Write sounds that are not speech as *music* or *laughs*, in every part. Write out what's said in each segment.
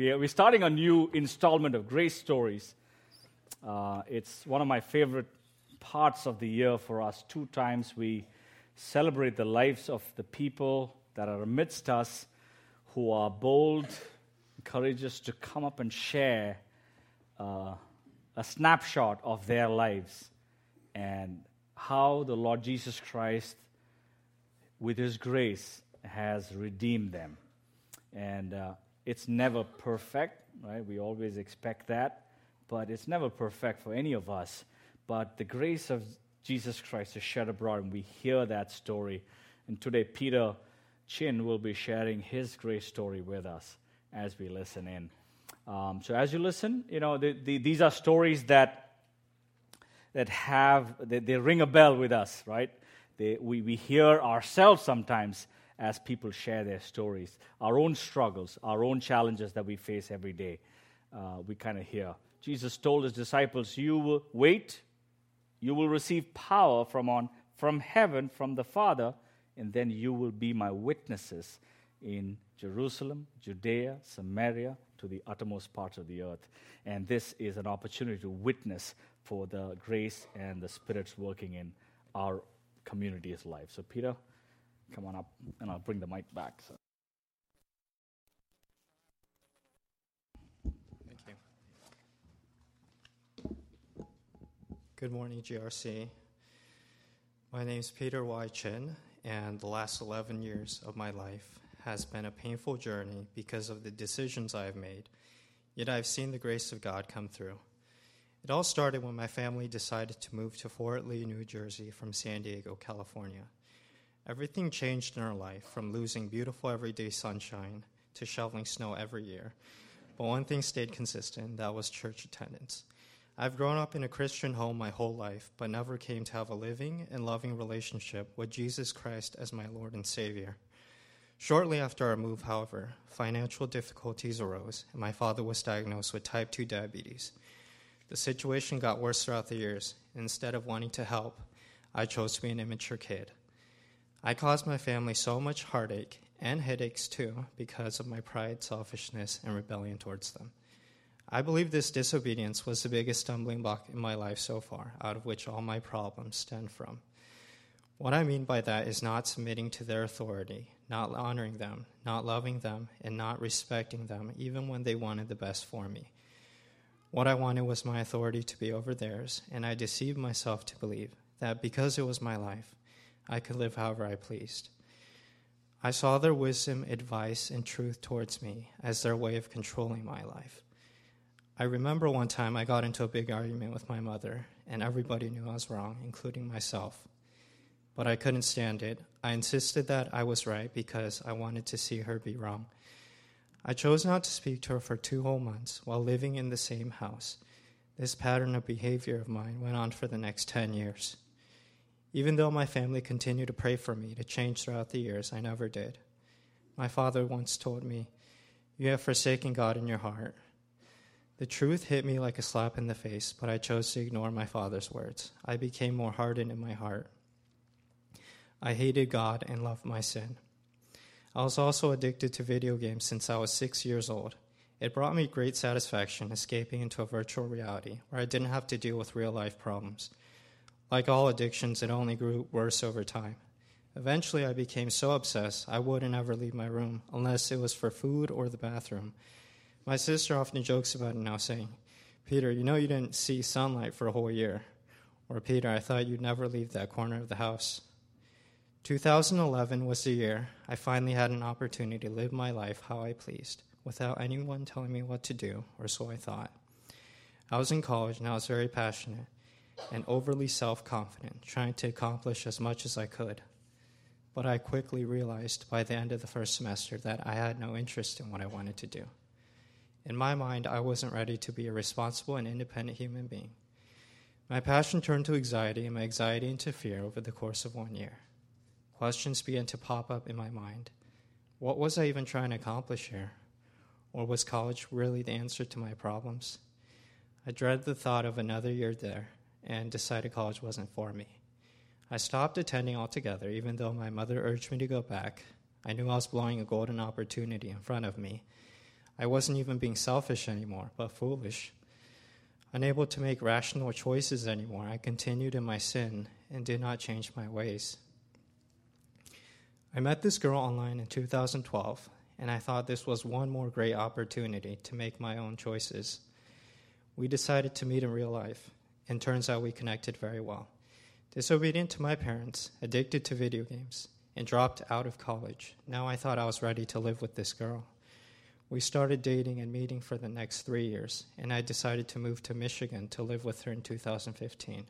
We are, we're starting a new installment of Grace Stories. Uh, it's one of my favorite parts of the year for us. Two times we celebrate the lives of the people that are amidst us who are bold, courageous to come up and share uh, a snapshot of their lives and how the Lord Jesus Christ, with His grace, has redeemed them. And uh, it's never perfect, right? We always expect that, but it's never perfect for any of us. But the grace of Jesus Christ is shed abroad, and we hear that story. And today, Peter Chin will be sharing his grace story with us as we listen in. Um, so, as you listen, you know, the, the, these are stories that that have they, they ring a bell with us, right? They, we, we hear ourselves sometimes as people share their stories, our own struggles, our own challenges that we face every day. Uh, we kind of hear. Jesus told his disciples, You will wait, you will receive power from, on, from heaven, from the Father, and then you will be my witnesses in Jerusalem, Judea, Samaria, to the uttermost parts of the earth. And this is an opportunity to witness for the grace and the Spirit's working in our community's life. So, Peter, come on up, and I'll bring the mic back. So. Thank you. Good morning, GRC. My name is Peter Y. Chin, and the last 11 years of my life has been a painful journey because of the decisions I have made. Yet I've seen the grace of God come through. It all started when my family decided to move to Fort Lee, New Jersey from San Diego, California. Everything changed in our life from losing beautiful everyday sunshine to shoveling snow every year. But one thing stayed consistent that was church attendance. I've grown up in a Christian home my whole life, but never came to have a living and loving relationship with Jesus Christ as my Lord and Savior. Shortly after our move, however, financial difficulties arose, and my father was diagnosed with type 2 diabetes. The situation got worse throughout the years. Instead of wanting to help, I chose to be an immature kid. I caused my family so much heartache and headaches too because of my pride, selfishness, and rebellion towards them. I believe this disobedience was the biggest stumbling block in my life so far, out of which all my problems stem from. What I mean by that is not submitting to their authority, not honoring them, not loving them, and not respecting them, even when they wanted the best for me. What I wanted was my authority to be over theirs, and I deceived myself to believe that because it was my life, I could live however I pleased. I saw their wisdom, advice, and truth towards me as their way of controlling my life. I remember one time I got into a big argument with my mother, and everybody knew I was wrong, including myself. But I couldn't stand it. I insisted that I was right because I wanted to see her be wrong. I chose not to speak to her for two whole months while living in the same house. This pattern of behavior of mine went on for the next 10 years. Even though my family continued to pray for me to change throughout the years, I never did. My father once told me, You have forsaken God in your heart. The truth hit me like a slap in the face, but I chose to ignore my father's words. I became more hardened in my heart. I hated God and loved my sin. I was also addicted to video games since I was six years old. It brought me great satisfaction escaping into a virtual reality where I didn't have to deal with real life problems. Like all addictions, it only grew worse over time. Eventually, I became so obsessed I wouldn't ever leave my room unless it was for food or the bathroom. My sister often jokes about it now, saying, Peter, you know you didn't see sunlight for a whole year. Or, Peter, I thought you'd never leave that corner of the house. 2011 was the year I finally had an opportunity to live my life how I pleased, without anyone telling me what to do, or so I thought. I was in college and I was very passionate and overly self confident, trying to accomplish as much as I could. But I quickly realized by the end of the first semester that I had no interest in what I wanted to do. In my mind, I wasn't ready to be a responsible and independent human being. My passion turned to anxiety, and my anxiety into fear over the course of one year. Questions began to pop up in my mind. What was I even trying to accomplish here? Or was college really the answer to my problems? I dreaded the thought of another year there and decided college wasn't for me. I stopped attending altogether, even though my mother urged me to go back. I knew I was blowing a golden opportunity in front of me. I wasn't even being selfish anymore, but foolish. Unable to make rational choices anymore, I continued in my sin and did not change my ways. I met this girl online in 2012, and I thought this was one more great opportunity to make my own choices. We decided to meet in real life, and turns out we connected very well. Disobedient to my parents, addicted to video games, and dropped out of college. Now I thought I was ready to live with this girl. We started dating and meeting for the next three years, and I decided to move to Michigan to live with her in 2015.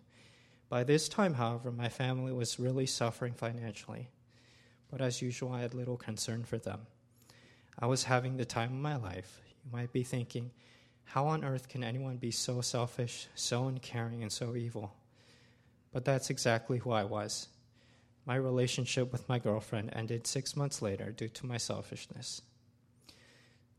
By this time, however, my family was really suffering financially, but as usual, I had little concern for them. I was having the time of my life. You might be thinking, how on earth can anyone be so selfish, so uncaring, and so evil? But that's exactly who I was. My relationship with my girlfriend ended six months later due to my selfishness.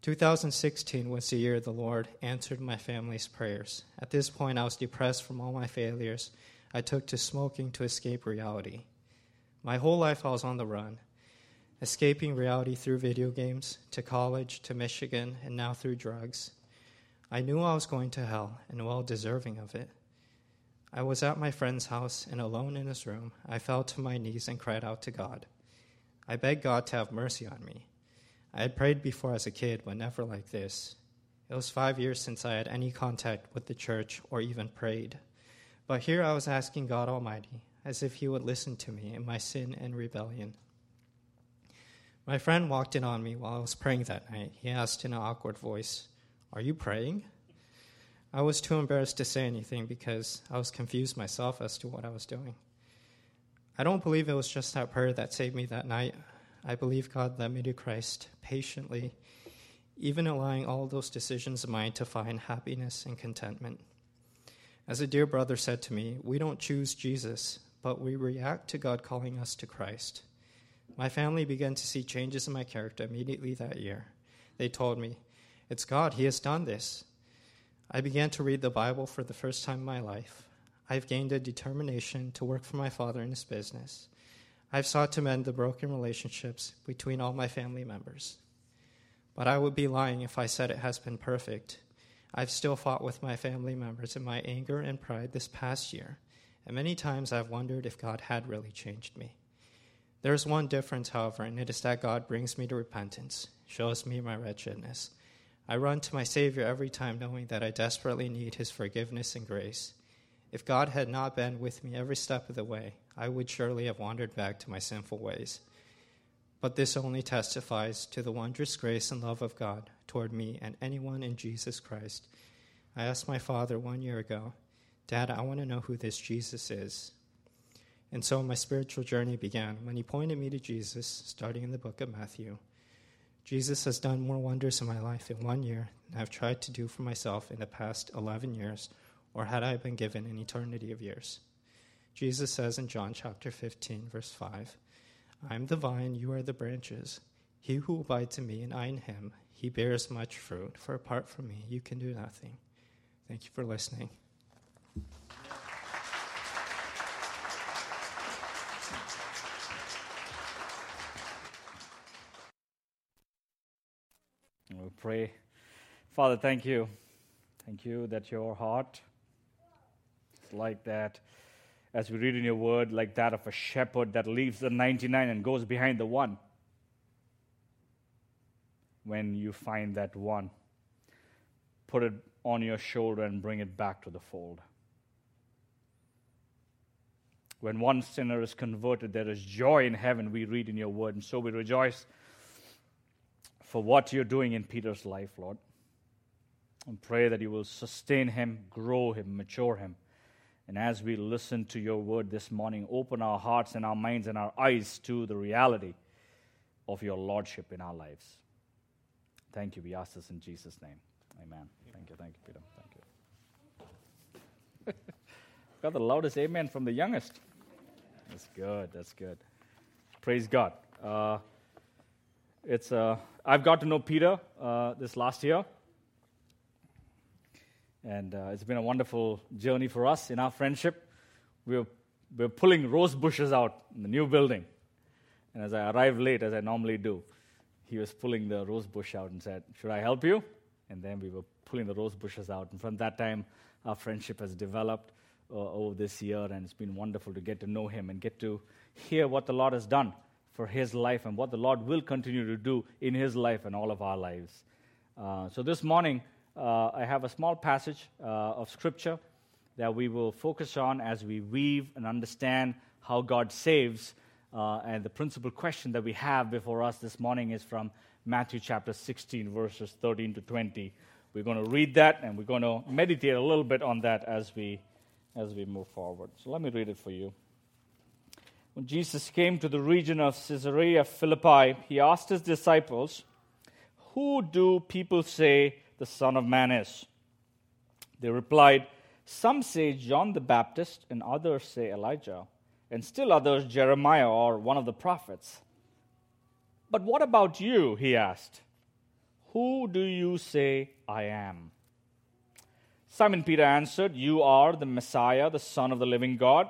2016 was the year the Lord answered my family's prayers. At this point, I was depressed from all my failures. I took to smoking to escape reality. My whole life, I was on the run, escaping reality through video games, to college, to Michigan, and now through drugs. I knew I was going to hell and well deserving of it. I was at my friend's house and alone in his room. I fell to my knees and cried out to God. I begged God to have mercy on me. I had prayed before as a kid, but never like this. It was five years since I had any contact with the church or even prayed. But here I was asking God Almighty, as if He would listen to me in my sin and rebellion. My friend walked in on me while I was praying that night. He asked in an awkward voice, Are you praying? I was too embarrassed to say anything because I was confused myself as to what I was doing. I don't believe it was just that prayer that saved me that night. I believe God led me to Christ patiently, even allowing all those decisions of mine to find happiness and contentment. As a dear brother said to me, we don't choose Jesus, but we react to God calling us to Christ. My family began to see changes in my character immediately that year. They told me, It's God, He has done this. I began to read the Bible for the first time in my life. I've gained a determination to work for my Father in His business. I've sought to mend the broken relationships between all my family members. But I would be lying if I said it has been perfect. I've still fought with my family members in my anger and pride this past year, and many times I've wondered if God had really changed me. There is one difference, however, and it is that God brings me to repentance, shows me my wretchedness. I run to my Savior every time knowing that I desperately need His forgiveness and grace. If God had not been with me every step of the way, I would surely have wandered back to my sinful ways. But this only testifies to the wondrous grace and love of God toward me and anyone in Jesus Christ. I asked my father one year ago, Dad, I want to know who this Jesus is. And so my spiritual journey began when he pointed me to Jesus, starting in the book of Matthew. Jesus has done more wonders in my life in one year than I've tried to do for myself in the past 11 years or had I been given an eternity of years. Jesus says in John chapter 15, verse 5, I am the vine, you are the branches. He who abides in me and I in him, he bears much fruit, for apart from me, you can do nothing. Thank you for listening. We'll pray. Father, thank you. Thank you that your heart is like that, as we read in your word, like that of a shepherd that leaves the 99 and goes behind the one. When you find that one, put it on your shoulder and bring it back to the fold. When one sinner is converted, there is joy in heaven, we read in your word. And so we rejoice for what you're doing in Peter's life, Lord. And pray that you will sustain him, grow him, mature him and as we listen to your word this morning, open our hearts and our minds and our eyes to the reality of your lordship in our lives. Thank you. We ask this in Jesus' name. Amen. Thank you. Thank you, Peter. Thank you. *laughs* Got the loudest amen from the youngest. That's good. That's good. Praise God. Uh, it's uh, I've got to know Peter uh, this last year. And uh, it's been a wonderful journey for us in our friendship. We're, we're pulling rose bushes out in the new building. And as I arrived late, as I normally do, he was pulling the rose bush out and said, Should I help you? And then we were pulling the rose bushes out. And from that time, our friendship has developed uh, over this year, and it's been wonderful to get to know him and get to hear what the Lord has done for his life and what the Lord will continue to do in his life and all of our lives. Uh, so this morning, uh, I have a small passage uh, of scripture that we will focus on as we weave and understand how God saves. Uh, and the principal question that we have before us this morning is from Matthew chapter 16, verses 13 to 20. We're going to read that and we're going to meditate a little bit on that as we, as we move forward. So let me read it for you. When Jesus came to the region of Caesarea Philippi, he asked his disciples, Who do people say the Son of Man is? They replied, Some say John the Baptist, and others say Elijah, and still others Jeremiah or one of the prophets. But what about you? He asked. Who do you say I am? Simon Peter answered, You are the Messiah, the Son of the living God.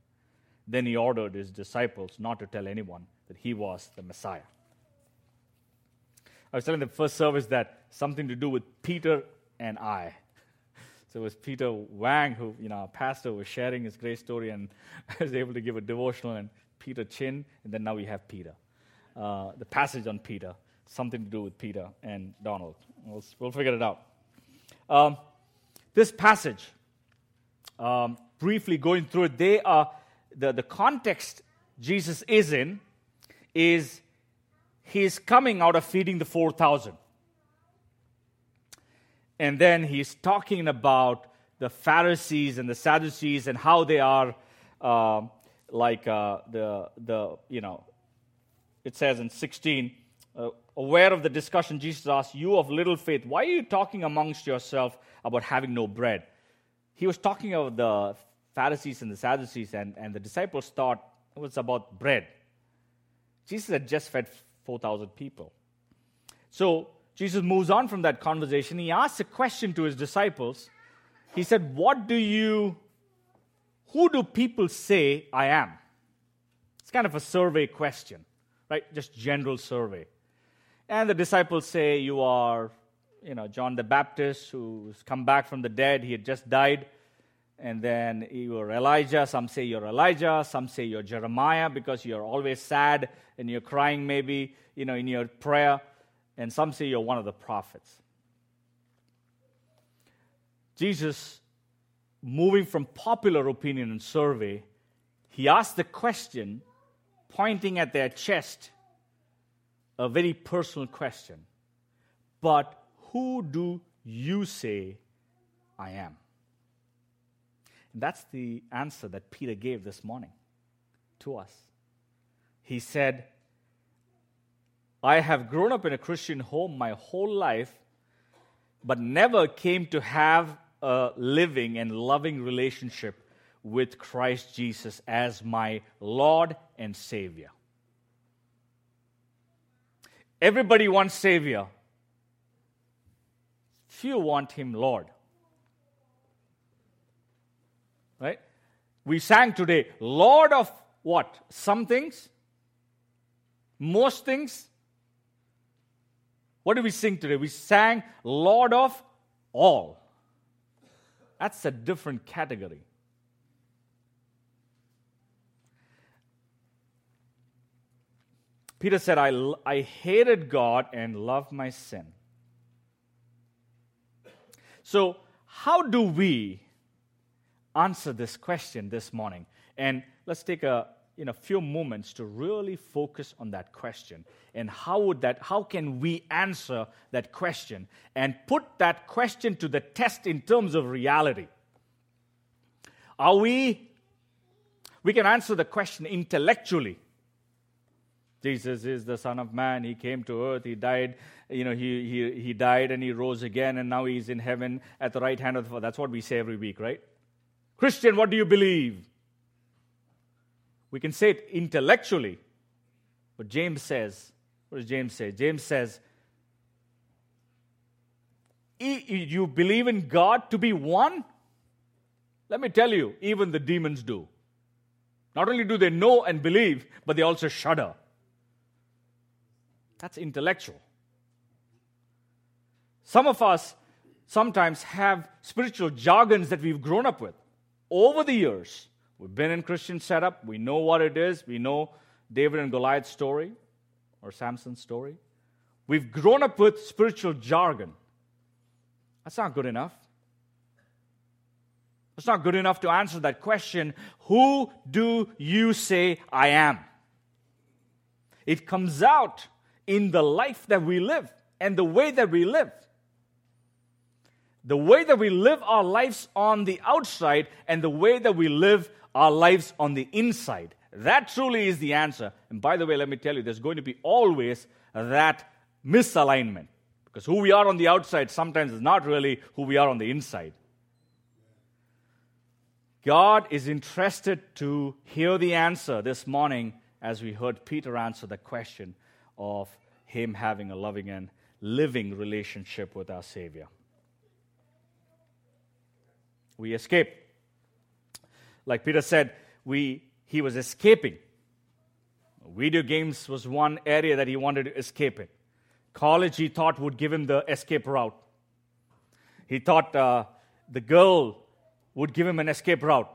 Then he ordered his disciples not to tell anyone that he was the Messiah. I was telling the first service that something to do with Peter and I. So it was Peter Wang who, you know, our pastor was sharing his great story and I *laughs* was able to give a devotional and Peter Chin, and then now we have Peter. Uh, the passage on Peter, something to do with Peter and Donald. We'll, we'll figure it out. Um, this passage, um, briefly going through it, they are the, the context Jesus is in is he's coming out of feeding the 4,000. And then he's talking about the Pharisees and the Sadducees and how they are uh, like uh, the, the, you know, it says in 16, uh, aware of the discussion, Jesus asked, You of little faith, why are you talking amongst yourself about having no bread? He was talking of the Pharisees and the Sadducees, and, and the disciples thought it was about bread. Jesus had just fed 4,000 people. So Jesus moves on from that conversation. He asks a question to his disciples. He said, What do you, who do people say I am? It's kind of a survey question, right? Just general survey. And the disciples say, You are, you know, John the Baptist who's come back from the dead. He had just died and then you're Elijah. Some say you're Elijah. Some say you're Jeremiah because you're always sad and you're crying, maybe, you know, in your prayer. And some say you're one of the prophets. Jesus, moving from popular opinion and survey, he asked the question, pointing at their chest, a very personal question. But who do you say I am? That's the answer that Peter gave this morning to us. He said, I have grown up in a Christian home my whole life, but never came to have a living and loving relationship with Christ Jesus as my Lord and Savior. Everybody wants Savior. Few want Him Lord. Right? We sang today, Lord of what? Some things? Most things? What did we sing today? We sang Lord of all. That's a different category. Peter said, I, I hated God and loved my sin. So, how do we answer this question this morning. And let's take a you know, few moments to really focus on that question and how would that how can we answer that question and put that question to the test in terms of reality are we we can answer the question intellectually Jesus is the Son of Man. He came to earth. He died. You know, he, he, he died and he rose again, and now he's in heaven at the right hand of the Father. That's what we say every week, right? Christian, what do you believe? We can say it intellectually, but James says, what does James say? James says, You believe in God to be one? Let me tell you, even the demons do. Not only do they know and believe, but they also shudder. That's intellectual. Some of us sometimes have spiritual jargons that we've grown up with over the years. We've been in Christian setup, we know what it is, we know David and Goliath's story or Samson's story. We've grown up with spiritual jargon. That's not good enough. It's not good enough to answer that question Who do you say I am? It comes out in the life that we live and the way that we live. The way that we live our lives on the outside and the way that we live our lives on the inside. That truly is the answer. And by the way, let me tell you, there's going to be always that misalignment. Because who we are on the outside sometimes is not really who we are on the inside. God is interested to hear the answer this morning as we heard Peter answer the question of him having a loving and living relationship with our Savior. We escape. Like Peter said, we, he was escaping. Video games was one area that he wanted to escape in. College, he thought, would give him the escape route. He thought uh, the girl would give him an escape route.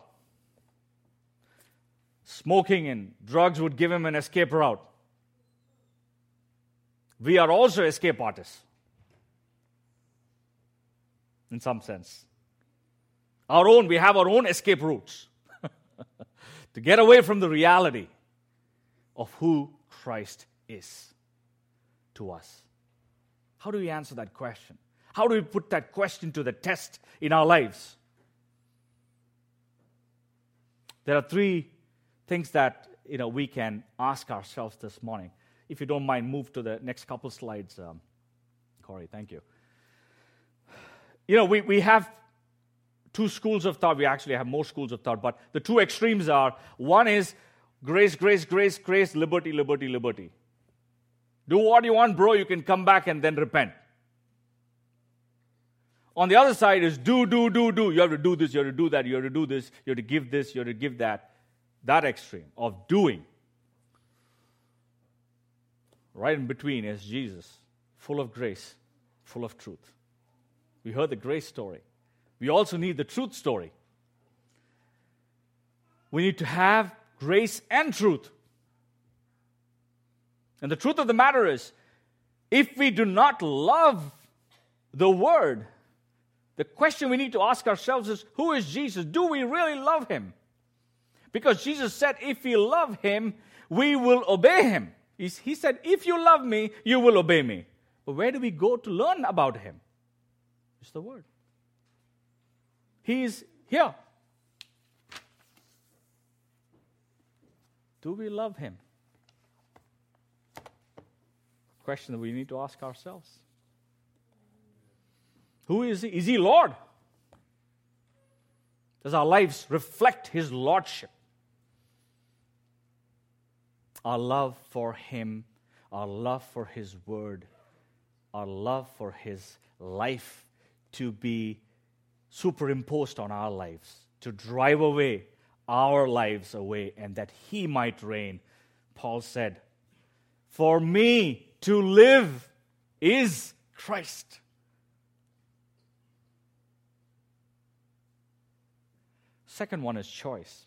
Smoking and drugs would give him an escape route we are also escape artists in some sense. Our own, we have our own escape routes *laughs* to get away from the reality of who Christ is to us. How do we answer that question? How do we put that question to the test in our lives? There are three things that you know, we can ask ourselves this morning. If you don't mind, move to the next couple slides, um, Corey. Thank you. You know, we, we have two schools of thought. We actually have more schools of thought, but the two extremes are one is grace, grace, grace, grace, liberty, liberty, liberty. Do what you want, bro. You can come back and then repent. On the other side is do, do, do, do. You have to do this, you have to do that, you have to do this, you have to give this, you have to give that. That extreme of doing. Right in between is Jesus, full of grace, full of truth. We heard the grace story. We also need the truth story. We need to have grace and truth. And the truth of the matter is, if we do not love the Word, the question we need to ask ourselves is who is Jesus? Do we really love Him? Because Jesus said, if we love Him, we will obey Him. He said, If you love me, you will obey me. But where do we go to learn about him? It's the word. He is here. Do we love him? Question that we need to ask ourselves. Who is he? Is he Lord? Does our lives reflect his lordship? our love for Him, our love for His Word, our love for His life to be superimposed on our lives, to drive away our lives away, and that He might reign. Paul said, For me to live is Christ. Second one is choice.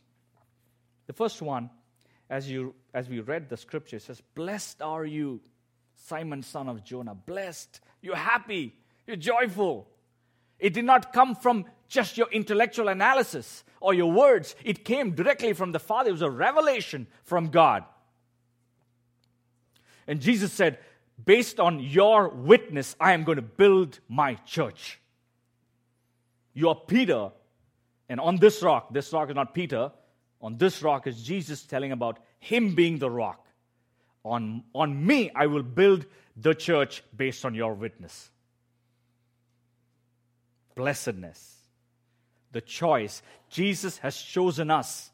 The first one as, you, as we read the scripture, says, Blessed are you, Simon, son of Jonah. Blessed. You're happy. You're joyful. It did not come from just your intellectual analysis or your words, it came directly from the Father. It was a revelation from God. And Jesus said, Based on your witness, I am going to build my church. You are Peter, and on this rock, this rock is not Peter, on this rock is Jesus telling about Him being the rock. On, on me, I will build the church based on your witness. Blessedness, the choice. Jesus has chosen us.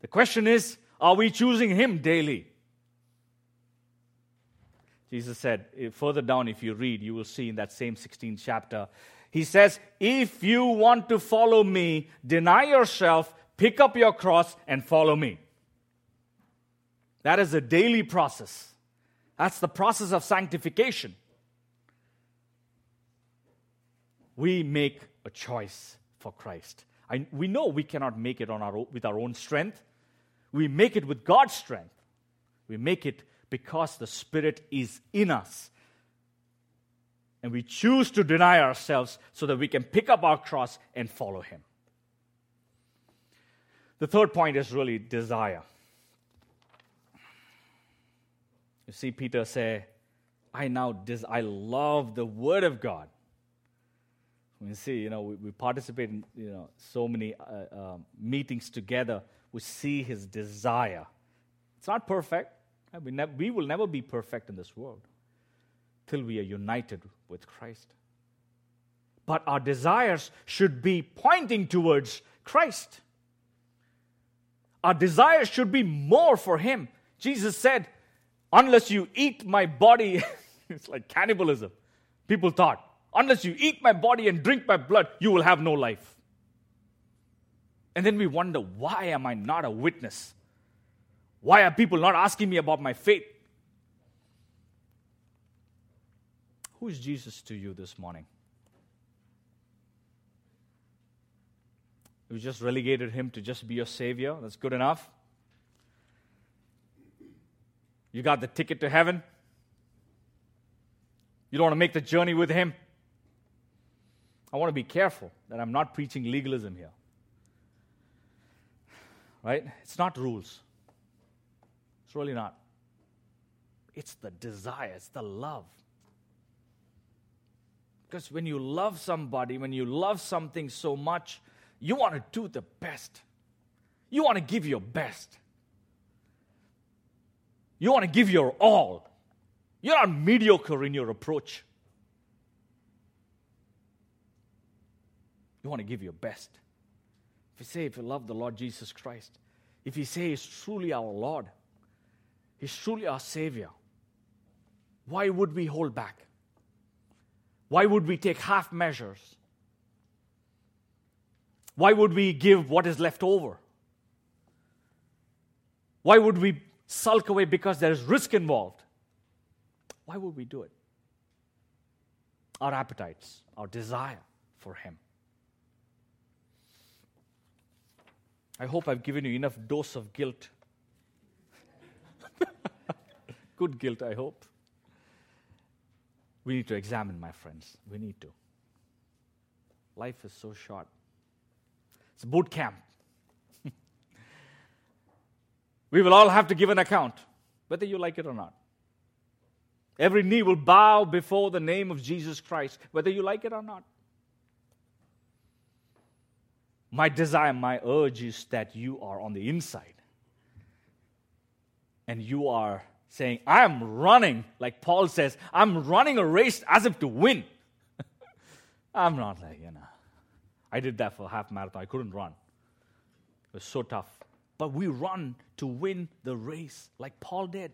The question is are we choosing Him daily? Jesus said, eh, further down, if you read, you will see in that same 16th chapter, He says, If you want to follow me, deny yourself, pick up your cross, and follow me. That is a daily process. That's the process of sanctification. We make a choice for Christ. I, we know we cannot make it on our, with our own strength. We make it with God's strength. We make it because the Spirit is in us. And we choose to deny ourselves so that we can pick up our cross and follow Him. The third point is really desire. You see Peter say, I now des- I love the word of God. We see, you know, we, we participate in you know so many uh, uh, meetings together. We see his desire. It's not perfect. We, ne- we will never be perfect in this world till we are united with Christ. But our desires should be pointing towards Christ. Our desires should be more for Him. Jesus said, Unless you eat my body, *laughs* it's like cannibalism. People thought, unless you eat my body and drink my blood, you will have no life. And then we wonder, why am I not a witness? Why are people not asking me about my faith? Who is Jesus to you this morning? You just relegated him to just be your savior. That's good enough. You got the ticket to heaven. You don't want to make the journey with Him. I want to be careful that I'm not preaching legalism here. Right? It's not rules. It's really not. It's the desire, it's the love. Because when you love somebody, when you love something so much, you want to do the best. You want to give your best. You want to give your all. You're not mediocre in your approach. You want to give your best. If you say, if you love the Lord Jesus Christ, if you say He's truly our Lord, He's truly our Savior, why would we hold back? Why would we take half measures? Why would we give what is left over? Why would we sulk away because there is risk involved. Why would we do it? Our appetites, our desire for Him. I hope I've given you enough dose of guilt. *laughs* Good guilt, I hope. We need to examine, my friends. We need to. Life is so short. It's a boot camp. *laughs* We will all have to give an account, whether you like it or not. Every knee will bow before the name of Jesus Christ, whether you like it or not. My desire, my urge is that you are on the inside. And you are saying, I'm running, like Paul says, I'm running a race as if to win. *laughs* I'm not like, you know. I did that for half marathon. I couldn't run. It was so tough but we run to win the race like Paul did.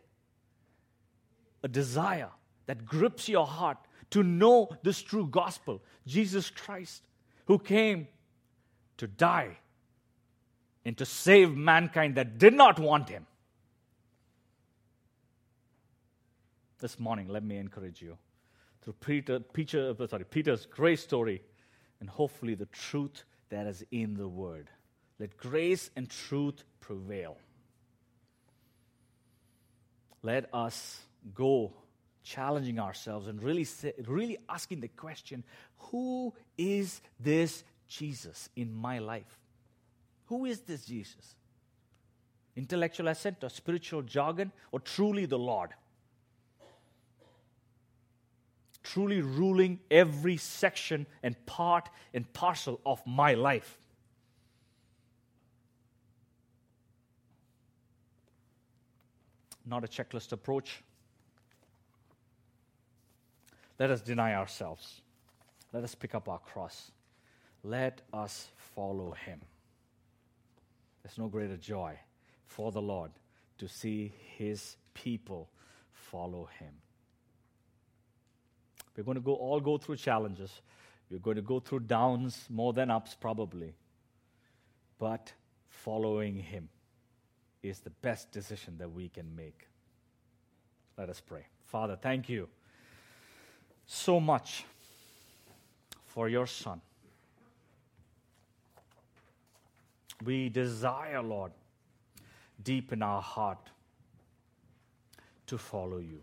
A desire that grips your heart to know this true gospel Jesus Christ, who came to die and to save mankind that did not want him. This morning, let me encourage you through Peter, Peter, uh, sorry, Peter's great story and hopefully the truth that is in the Word. Let grace and truth prevail. Let us go challenging ourselves and really, say, really asking the question who is this Jesus in my life? Who is this Jesus? Intellectual assent or spiritual jargon or truly the Lord? Truly ruling every section and part and parcel of my life. not a checklist approach. Let us deny ourselves. Let us pick up our cross. Let us follow him. There's no greater joy for the Lord to see his people follow him. We're going to go all go through challenges. We're going to go through downs more than ups probably. But following him is the best decision that we can make. Let us pray. Father, thank you so much for your son. We desire, Lord, deep in our heart to follow you,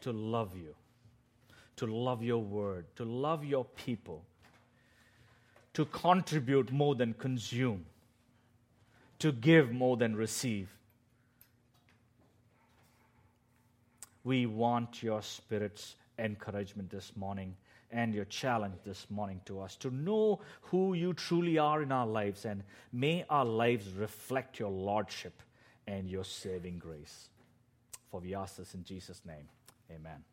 to love you, to love your word, to love your people, to contribute more than consume, to give more than receive. We want your Spirit's encouragement this morning and your challenge this morning to us to know who you truly are in our lives, and may our lives reflect your Lordship and your saving grace. For we ask this in Jesus' name. Amen.